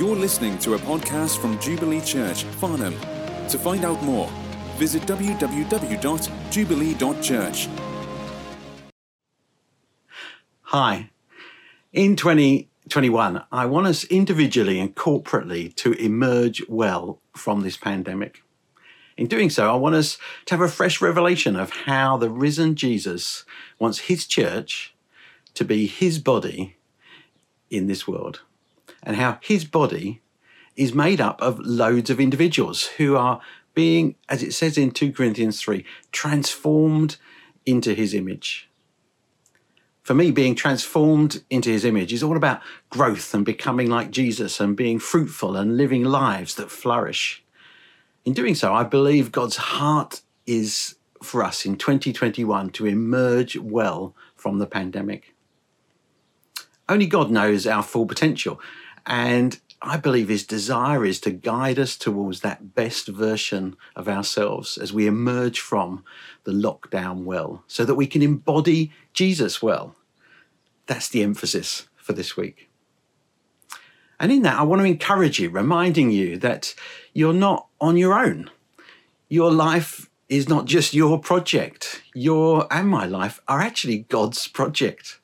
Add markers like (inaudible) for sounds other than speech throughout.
You're listening to a podcast from Jubilee Church, Farnham. To find out more, visit www.jubilee.church. Hi. In 2021, I want us individually and corporately to emerge well from this pandemic. In doing so, I want us to have a fresh revelation of how the risen Jesus wants his church to be his body in this world and how his body is made up of loads of individuals who are being, as it says in 2 Corinthians 3, transformed into his image. For me, being transformed into his image is all about growth and becoming like Jesus and being fruitful and living lives that flourish. In doing so, I believe God's heart is for us in 2021 to emerge well from the pandemic. Only God knows our full potential, and I believe his desire is to guide us towards that best version of ourselves as we emerge from the lockdown well, so that we can embody Jesus well. That's the emphasis for this week. And in that, I want to encourage you, reminding you that you're not on your own. Your life is not just your project. Your and my life are actually God's project.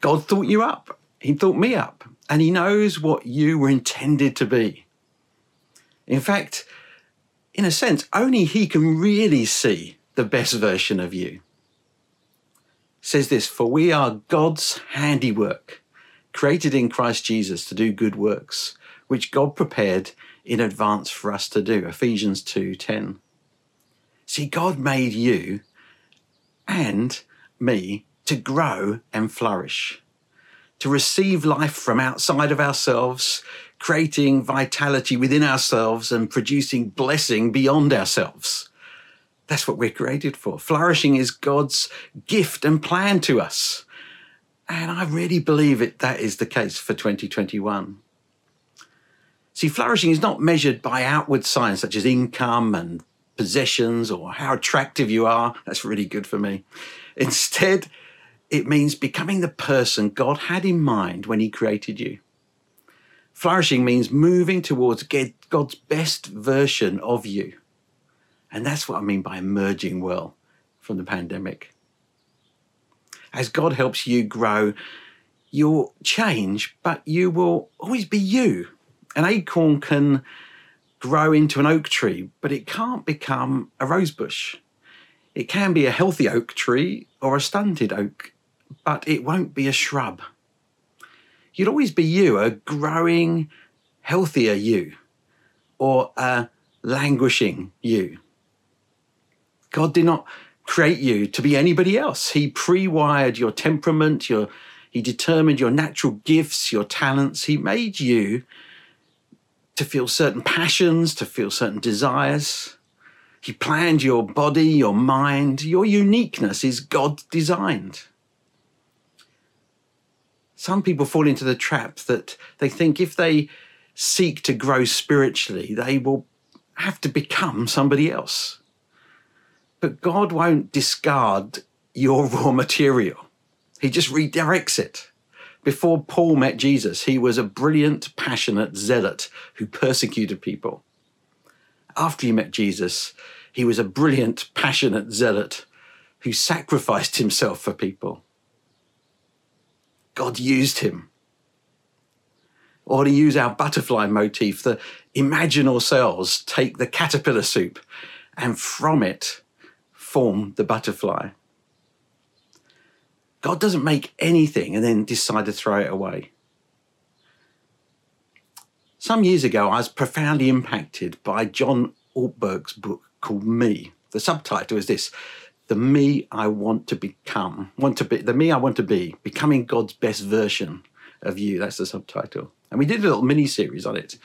God thought you up. He thought me up and He knows what you were intended to be. In fact, in a sense, only He can really see the best version of you. It says this For we are God's handiwork, created in Christ Jesus to do good works, which God prepared in advance for us to do. Ephesians 2:10. See, God made you and me to grow and flourish to receive life from outside of ourselves, creating vitality within ourselves and producing blessing beyond ourselves. That's what we're created for. Flourishing is God's gift and plan to us. And I really believe it that is the case for 2021. See, flourishing is not measured by outward signs such as income and possessions or how attractive you are. That's really good for me. Instead, it means becoming the person God had in mind when He created you. Flourishing means moving towards God's best version of you. And that's what I mean by emerging well from the pandemic. As God helps you grow, you'll change, but you will always be you. An acorn can grow into an oak tree, but it can't become a rosebush. It can be a healthy oak tree or a stunted oak but it won't be a shrub. You'll always be you, a growing, healthier you, or a languishing you. God did not create you to be anybody else. He pre wired your temperament, your, He determined your natural gifts, your talents. He made you to feel certain passions, to feel certain desires. He planned your body, your mind. Your uniqueness is God designed some people fall into the trap that they think if they seek to grow spiritually, they will have to become somebody else. But God won't discard your (laughs) raw material, He just redirects it. Before Paul met Jesus, he was a brilliant, passionate zealot who persecuted people. After he met Jesus, he was a brilliant, passionate zealot who sacrificed (laughs) himself for people. God used him. Or to use our butterfly motif, the imaginal cells take the caterpillar soup and from it form the butterfly. God doesn't make anything and then decide to throw it away. Some years ago, I was profoundly impacted by John Ortberg's book called Me. The subtitle is this the me I want to become, want to be, the me I want to be, becoming God's best version of you. That's the subtitle. And we did a little mini series on it.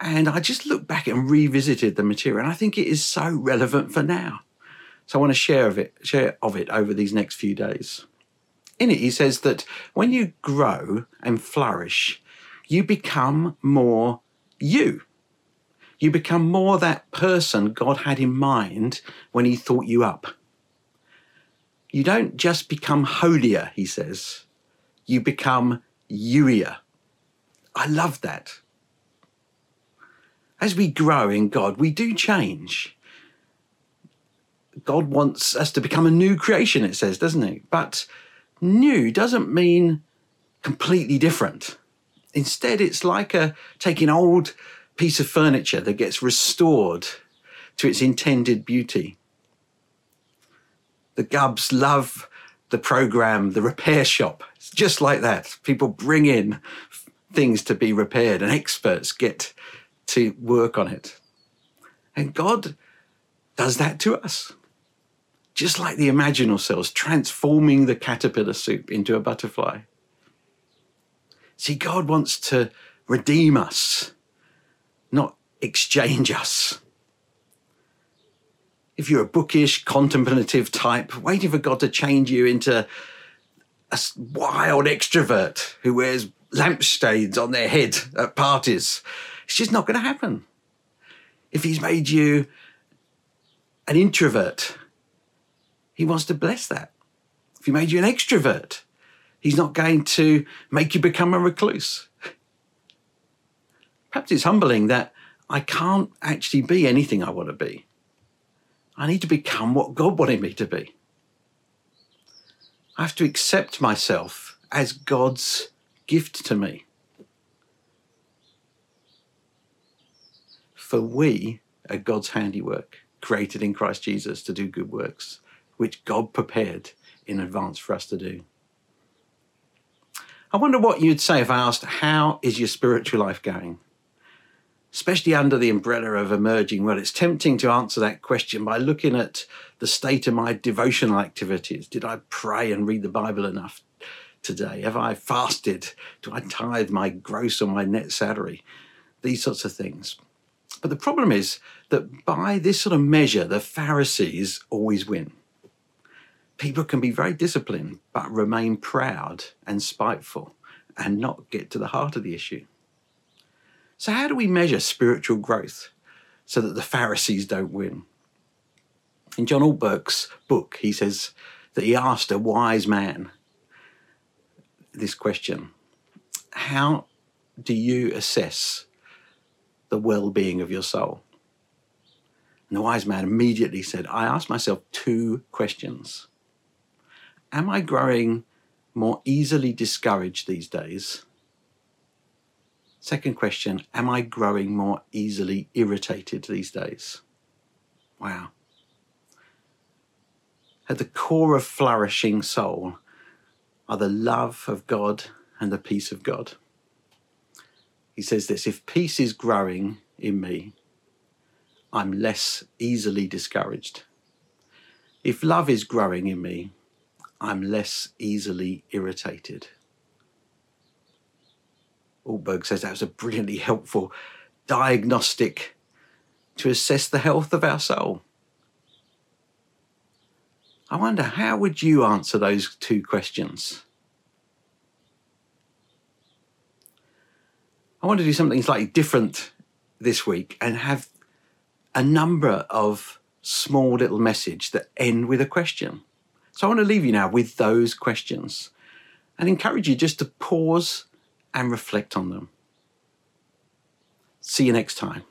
And I just looked back and revisited the material, and I think it is so relevant for now. So I want to share of it, share of it over these next few days. In it, he says that when you grow and flourish, you become more you. You become more that person God had in mind when he thought you up. You don't just become holier, he says, you become youier. I love that. As we grow in God, we do change. God wants us to become a new creation, it says, doesn't it? But new doesn't mean completely different. Instead, it's like a taking old piece of furniture that gets restored to its intended beauty. The Gubs love the program, the repair shop. It's just like that. People bring in things to be repaired, and experts get to work on it. And God does that to us. Just like the imaginal cells transforming the caterpillar soup into a butterfly. See, God wants to redeem us, not exchange us. If you're a bookish, contemplative type, waiting for God to change you into a wild extrovert who wears lampshades on their head at parties, it's just not going to happen. If He's made you an introvert, He wants to bless that. If He made you an extrovert, He's not going to make you become a recluse. Perhaps it's humbling that I can't actually be anything I want to be. I need to become what God wanted me to be. I have to accept myself as God's gift to me. For we are God's handiwork, created in Christ Jesus to do good works, which God prepared in advance for us to do. I wonder what you'd say if I asked, How is your spiritual life going? Especially under the umbrella of emerging. Well, it's tempting to answer that question by looking at the state of my devotional activities. Did I pray and read the Bible enough today? Have I fasted? Do I tithe my gross or my net salary? These sorts of things. But the problem is that by this sort of measure, the Pharisees always win people can be very disciplined but remain proud and spiteful and not get to the heart of the issue. So, how do we measure spiritual growth so that the Pharisees don't win? In John Ortberg's book, he says that he asked a wise man this question How do you assess the well being of your soul? And the wise man immediately said, I asked myself two questions am I growing more easily discouraged these days? Second question, am I growing more easily irritated these days? Wow. At the core of flourishing soul are the love of God and the peace of God. He says this if peace is growing in me, I'm less easily discouraged. If love is growing in me, I'm less easily irritated. Ortberg says that was a brilliantly helpful diagnostic to assess the health of our soul. I wonder how would you answer those two questions? I want to do something slightly different this week and have a number of small little messages that end with a question. So I want to leave you now with those questions and encourage you just to pause and reflect on them. See you next time.